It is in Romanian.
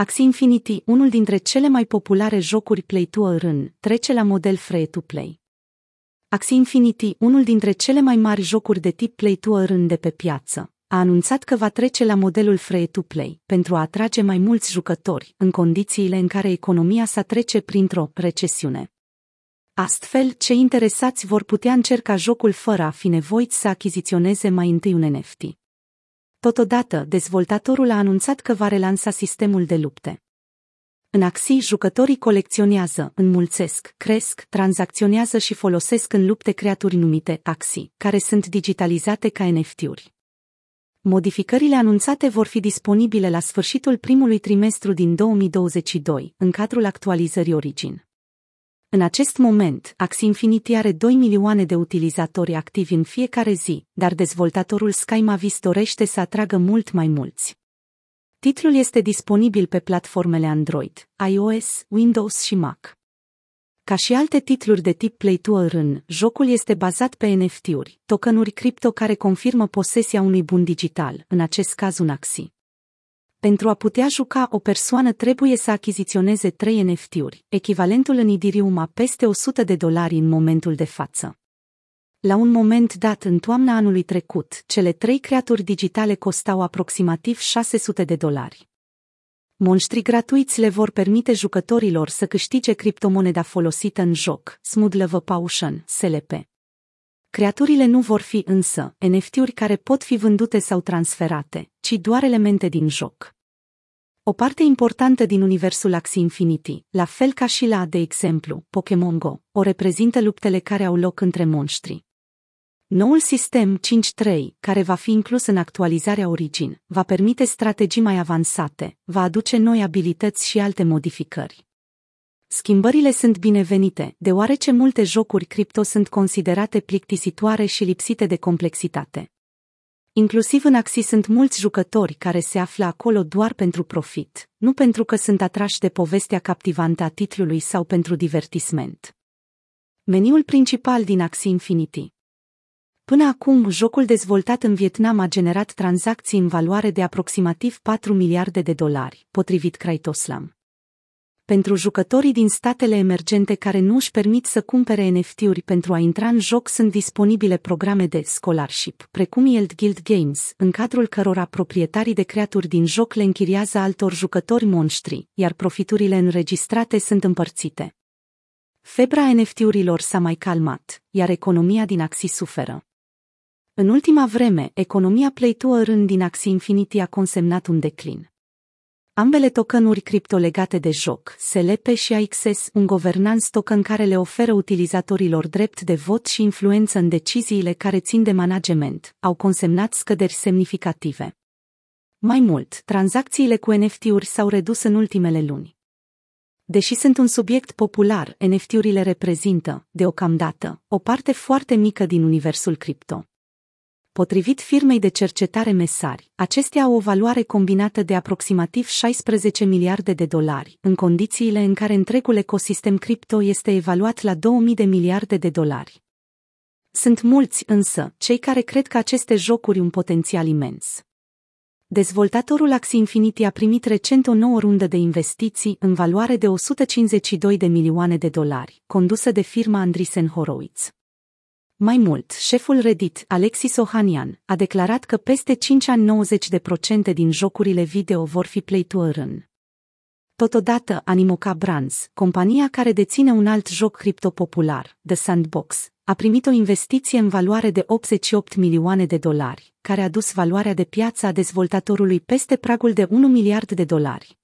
Axie Infinity, unul dintre cele mai populare jocuri play-to-earn, trece la model free-to-play. Axie Infinity, unul dintre cele mai mari jocuri de tip play-to-earn de pe piață, a anunțat că va trece la modelul free-to-play pentru a atrage mai mulți jucători în condițiile în care economia sa trece printr-o recesiune. Astfel, cei interesați vor putea încerca jocul fără a fi nevoiți să achiziționeze mai întâi un NFT. Totodată, dezvoltatorul a anunțat că va relansa sistemul de lupte. În Axi, jucătorii colecționează, înmulțesc, cresc, tranzacționează și folosesc în lupte creaturi numite Axi, care sunt digitalizate ca NFT-uri. Modificările anunțate vor fi disponibile la sfârșitul primului trimestru din 2022, în cadrul actualizării Origin. În acest moment, Axie Infinity are 2 milioane de utilizatori activi în fiecare zi, dar dezvoltatorul Sky Mavis dorește să atragă mult mai mulți. Titlul este disponibil pe platformele Android, iOS, Windows și Mac. Ca și alte titluri de tip Play to Earn, jocul este bazat pe NFT-uri, tokenuri cripto care confirmă posesia unui bun digital, în acest caz un Axie. Pentru a putea juca, o persoană trebuie să achiziționeze 3 NFT-uri, echivalentul în Idirium a peste 100 de dolari în momentul de față. La un moment dat în toamna anului trecut, cele trei creaturi digitale costau aproximativ 600 de dolari. Monștrii gratuiți le vor permite jucătorilor să câștige criptomoneda folosită în joc, Smooth Love Potion, SLP. Creaturile nu vor fi însă NFT-uri care pot fi vândute sau transferate, ci doar elemente din joc. O parte importantă din universul Axie Infinity, la fel ca și la, de exemplu, Pokémon Go, o reprezintă luptele care au loc între monștri. Noul sistem 5.3, care va fi inclus în actualizarea Origin, va permite strategii mai avansate, va aduce noi abilități și alte modificări. Schimbările sunt binevenite, deoarece multe jocuri cripto sunt considerate plictisitoare și lipsite de complexitate. Inclusiv în Axi sunt mulți jucători care se află acolo doar pentru profit, nu pentru că sunt atrași de povestea captivantă a titlului sau pentru divertisment. Meniul principal din Axi Infinity Până acum, jocul dezvoltat în Vietnam a generat tranzacții în valoare de aproximativ 4 miliarde de dolari, potrivit Kraitoslam. Pentru jucătorii din statele emergente care nu își permit să cumpere NFT-uri pentru a intra în joc sunt disponibile programe de scholarship, precum Yield Guild Games, în cadrul cărora proprietarii de creaturi din joc le închiriază altor jucători monștri, iar profiturile înregistrate sunt împărțite. Febra NFT-urilor s-a mai calmat, iar economia din Axie suferă. În ultima vreme, economia Play to Earn din Axie Infinity a consemnat un declin. Ambele tokenuri cripto legate de joc, SLP și AXS, un governance token care le oferă utilizatorilor drept de vot și influență în deciziile care țin de management, au consemnat scăderi semnificative. Mai mult, tranzacțiile cu NFT-uri s-au redus în ultimele luni. Deși sunt un subiect popular, NFT-urile reprezintă, deocamdată, o parte foarte mică din universul cripto. Potrivit firmei de cercetare Mesari, acestea au o valoare combinată de aproximativ 16 miliarde de dolari, în condițiile în care întregul ecosistem cripto este evaluat la 2000 de miliarde de dolari. Sunt mulți, însă, cei care cred că aceste jocuri un potențial imens. Dezvoltatorul Axie Infinity a primit recent o nouă rundă de investiții în valoare de 152 de milioane de dolari, condusă de firma Andreessen Horowitz. Mai mult, șeful Reddit, Alexis Ohanian, a declarat că peste 5 ani 90% din jocurile video vor fi play to earn. Totodată, Animoca Brands, compania care deține un alt joc cripto popular, The Sandbox, a primit o investiție în valoare de 88 milioane de dolari, care a dus valoarea de piață a dezvoltatorului peste pragul de 1 miliard de dolari.